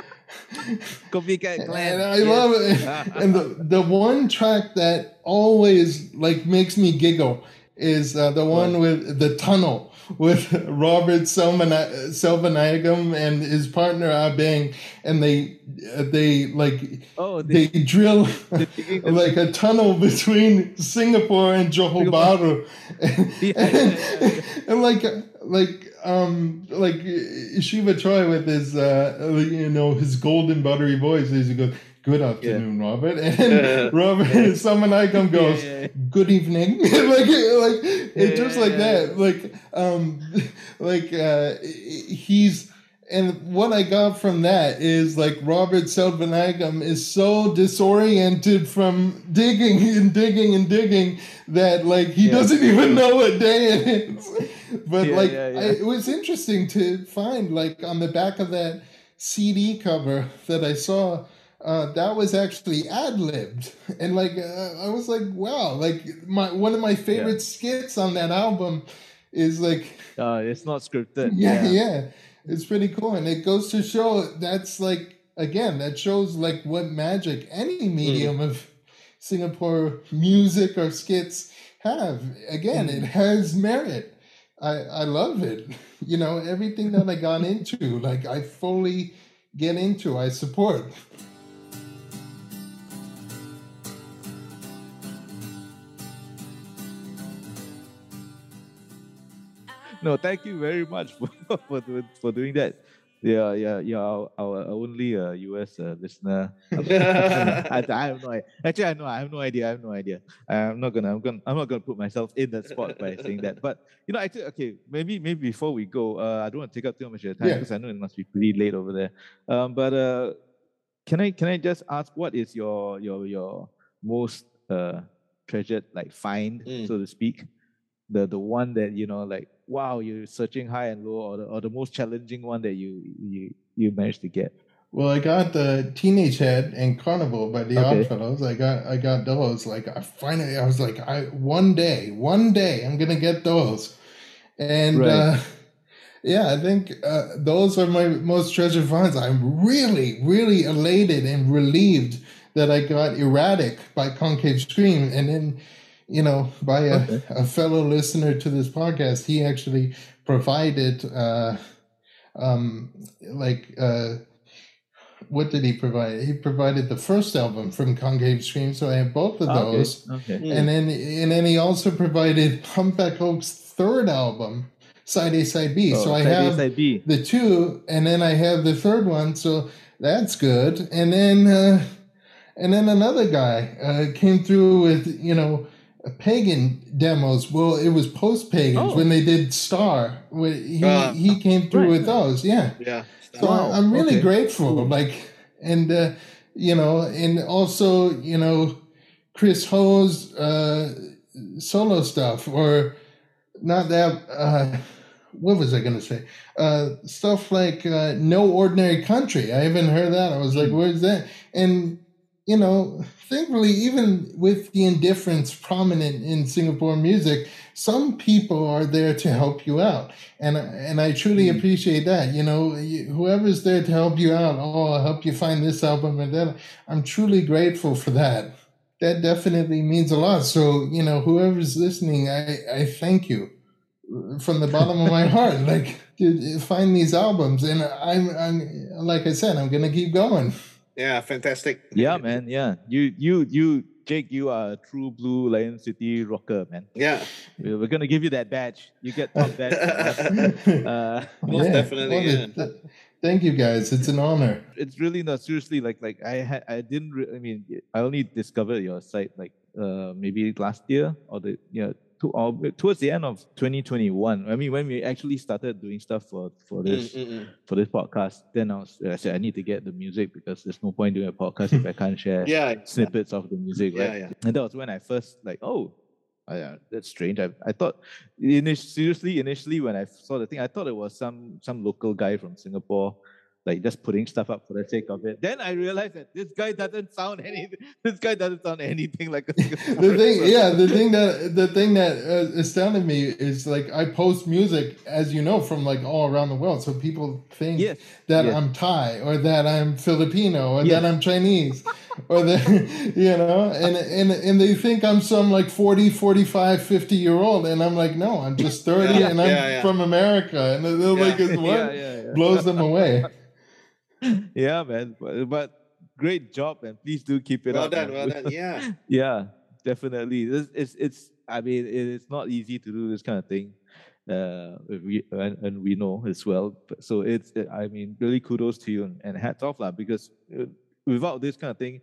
Copycat Clan. And I yes. love it. and the, the one track that always like makes me giggle is uh, the one with the tunnel with Robert Selvanagam and his partner Abeng, and they uh, they like oh they they, drill they're digging the- like a tunnel between Singapore and Johor Bahru, and, Yeah, yeah. and like like um like Shiva Choy with his uh you know his golden buttery voice, he goes, "Good afternoon, Robert," and Robert Samanaikum goes, Yeah, yeah, yeah. "Good evening," like like it's just like yeah, that, like um like uh he's. And what I got from that is like Robert Selvanagam is so disoriented from digging and digging and digging that like he Yeah. doesn't even know what day it is. But Yeah, like yeah, yeah. I, it was interesting to find like on the back of that CD cover that I saw uh, that was actually ad libbed, and like uh, I was like, wow, like my one of my favorite skits on that album is like Uh, it's not scripted. yeah, yeah, It's pretty cool. And it goes to show that's like, again, that shows like what magic any medium of Singapore music or skits have. Again, it has merit. I, I love it. You know, everything that I got into, like I fully get into, I support. No, thank you very much for for, for doing that. Yeah, yeah, yeah. Our, our only uh, US uh, listener. I, I have no. Actually, I know. I have no idea. I have no idea. I'm not gonna. I'm gonna. I'm not gonna put myself in that spot by saying that. But you know, actually, okay. Maybe, maybe before we go, uh, I don't want to take up too much of your time Yeah. because I know it must be pretty late over there. Um, but uh, can I can I just ask what is your your your most uh treasured like find, Mm. so to speak? The the one that you know, like wow, you're searching high and low, or the, or the most challenging one that you you you managed to get. Well, I got the Teenage Head and Carnival by the Okay. Oddfellows. I got I got those. Like I finally, I was like, I one day, one day, I'm gonna get those. And Right. uh, yeah, I think uh, those are my most treasured finds. I'm really, really elated and relieved that I got Erratic by Concave Scream, and then you know by a, Okay. a fellow listener to this podcast, he actually provided uh, um, like. Uh, what did he provide? He provided the first album from Concave Scream, so I have both of Ah, okay, those. Okay. Mm. And then and then he also provided Humpback Oak's third album, Side A Side B. so Oh, I side A, have side B. the two, and then I have the third one, so that's good. And then uh, and then another guy uh, came through with you know pagan demos. Well, it was post pagans Oh. when they did Star. Wh- He Ah. he came through Right. with those, yeah. Yeah. So Wow, I'm really okay. grateful. Like, and uh, you know, and also you know, Chris Ho's uh, solo stuff, or not that. Uh, what was I gonna say? Uh, stuff like uh, "No Ordinary Country." I haven't heard that. I was like, "Where's that?" And you know, thankfully, even with the indifference prominent in Singapore music, some people are there to help you out, and and I truly Mm. appreciate that. You know, whoever's there to help you out, oh, I'll help you find this album and that. I'm truly grateful for that. That definitely means a lot. So you know, whoever's listening, I I thank you from the bottom of my heart. Like, to find these albums, and I'm I'm like I said, I'm gonna keep going. Yeah, fantastic. Yeah, man. Yeah, you you you Jake, you are a true blue Lion City rocker, man. Yeah, We're we're gonna give you that badge. You get top badge. uh, Most definitely, well, yeah. th- th- thank you guys. It's an honor. it's really not seriously like like I had I didn't re- I mean I only discovered your site like uh maybe last year or the you know to, towards the end of 2021 I mean when we actually started doing stuff for for Mm, this mm, mm. for this podcast then I was I said I need to get the music because there's no point doing a podcast if I can't share yeah, snippets of the music Yeah, right yeah. and that was when I first like oh uh, yeah, that's strange. I, I thought init- seriously initially when I saw the thing, I thought it was some some local guy from Singapore, like just putting stuff up for the sake of it. Then I realized that this guy doesn't sound anything. This guy doesn't sound anything like a the thing, yeah, the thing that the thing that uh, astounded me is like I post music, as you know, from like all around the world, so people think Yes, that yes. I'm Thai or that I'm Filipino or Yes. that I'm Chinese or that you know, and and and they think I'm some like 40, 45, 50 year old, and I'm like, no, I'm just thirty, Yeah, and I'm yeah, yeah. from America, and they're Yeah. like, what yeah, yeah, yeah. blows them away. yeah, man. But, but great job, and please do keep it Well up. done, man. well done. Yeah, yeah definitely this it's it's i mean it is not easy to do this kind of thing uh we and, and we know as well so it's i mean really kudos to you and, and hats off lah, because uh, without this kind of thing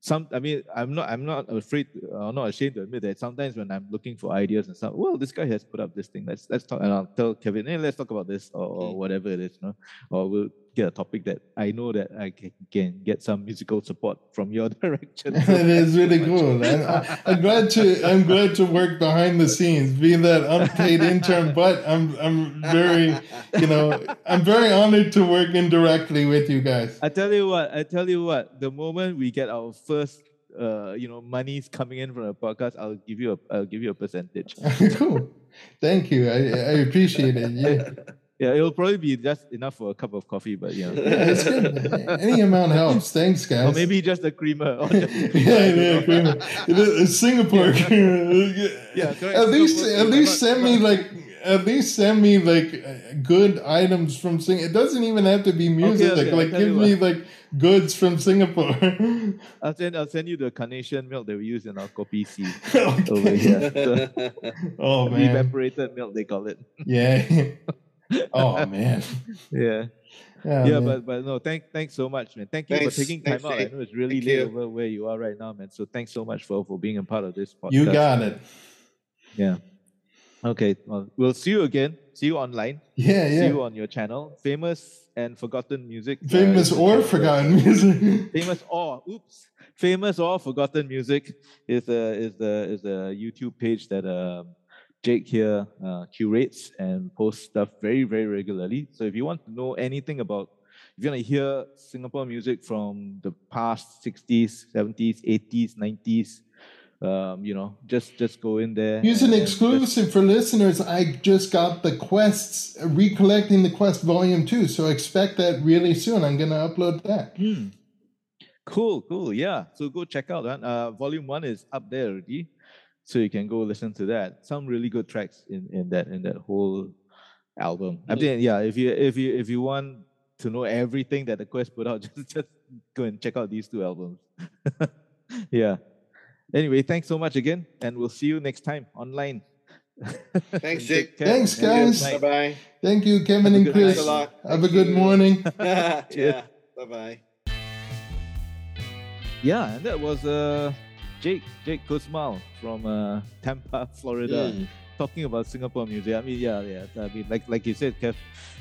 some i mean i'm not i'm not afraid i'm not ashamed to admit that sometimes when i'm looking for ideas and stuff well this guy has put up this thing let's let's talk and i'll tell kevin hey let's talk about this or, or whatever it is you know or we'll get a topic that i know that i can, can get some musical support from your direction it is really cool. And I, I'm glad to I'm glad to work behind the scenes, being that unpaid intern. But I'm I'm very you know I'm very honored to work indirectly with you guys. I tell you what, I tell you what, the moment we get our first uh, you know, monies coming in from the podcast, I'll give you a I'll give you a percentage. cool. Thank you. I, I appreciate it. Yeah. Yeah, it'll probably be just enough for a cup of coffee, but you know. Yeah, it's good. Any amount helps. Thanks, guys. Or maybe just a creamer. Or just, yeah, yeah, creamer. Singapore. Yeah, correct. At least, Singapore at least send me like, at least send me like good items from Sing. It doesn't even have to be music. okay, like, I'll give me like goods from Singapore. I'll send I'll send you the carnation milk that we use in our coffee seed Okay. over here. The Oh man. evaporated milk they call it. Yeah. Oh man. Yeah. Yeah, yeah, man. but but no, thank thanks so much, man. Thank you Thanks, for taking time thanks, out. I Jake. know it's really Thank late you. over where you are right now, man. So thanks so much for for being a part of this podcast. you got it. Yeah. Okay. Well, we'll see you again See you online. Yeah, See yeah. you on your channel. Famous and forgotten music. uh, Famous is the or forgotten music. Famous or oops. Famous or forgotten music is the is the is the YouTube page that um, Jake here uh, curates and posts stuff very very regularly. So if you want to know anything about, if you want to hear Singapore music from the past 60s, 70s, 80s, 90s, um, you know, just just go in there. Here's an and just- exclusive for listeners. I just got the quests, recollecting the quest volume two. So expect that really soon. I'm going to upload that. Hmm. Cool, cool. Yeah. So go check out that. Uh, volume one is up there already. So you can go listen to that. Some really good tracks in, in that in that whole album. I think yeah, if you if you if you want to know everything that the Quest put out, just just go and check out these two albums. yeah. Anyway, thanks so much again, and we'll see you next time online. Thanks, Jake. Thanks, Have a good guys. Bye bye. Thank you, Kevin Have and Chris. night. Thanks a. Have a good you. morning. yeah. Bye bye. Yeah, and that was uh Jake Jake Kussmaul from uh, Tampa, Florida. Mm. talking about Singapore music. I mean, yeah, yeah. I mean, like like you said, Kev,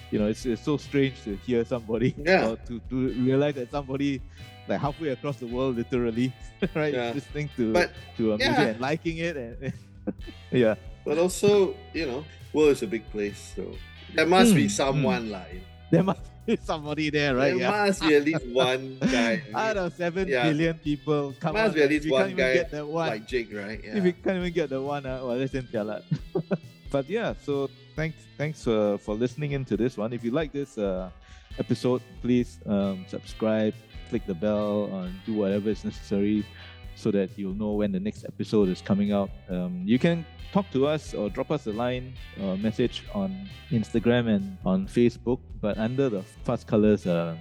you know, it's, it's so strange to hear somebody Yeah. or to, to realize that somebody like halfway across the world, literally, right, Yeah. listening to But, to a music yeah. and liking it, and yeah, But also, you know, world is a big place, so there must be Mm, someone like there must somebody there, right? there yeah. must be at least one guy. Out of seven Yeah. billion people, come must on, be at least one guy get that one. like Jake, right? If you can't even get the one, uh, well, that's in jialat. but yeah, so thanks, thanks uh, for listening into this one. If you like this uh, episode, please um, subscribe, click the bell, and do whatever is necessary so that you'll know when the next episode is coming out. Um, you can talk to us or drop us a line or message on Instagram and on Facebook, but under the Fast Colors uh,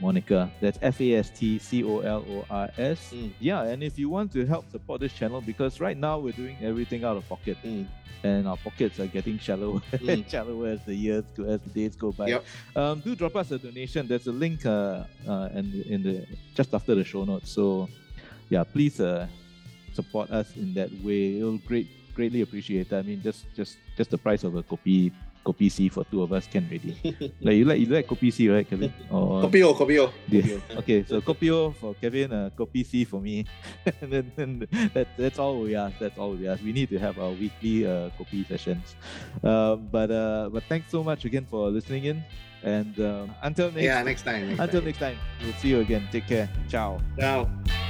moniker. That's F A S T C O L O R S. Mm. Yeah, and if you want to help support this channel, because right now we're doing everything out of pocket, Mm. and our pockets are getting shallower and shallower as the years go, as the days go by. Yep. Um, do drop us a donation. There's a link uh, uh, in, in the just after the show notes. So, yeah, please uh, support us in that way. It'll great greatly appreciate. it. I mean, just just just the price of a copy kopi C for two of us can ready. like you like you like kopi C, right, Kevin? Or Kopi-O, Kopi-O. yeah. Okay, so Kopi-O for Kevin, uh, Kopi C for me, and then, then that, that's all we ask. That's all we ask. We need to have our weekly uh, Kopi sessions. Um, but uh, but thanks so much again for listening in, and um, until next Yeah, next time. Next until time. next time, we'll see you again. Take care. Ciao. Ciao.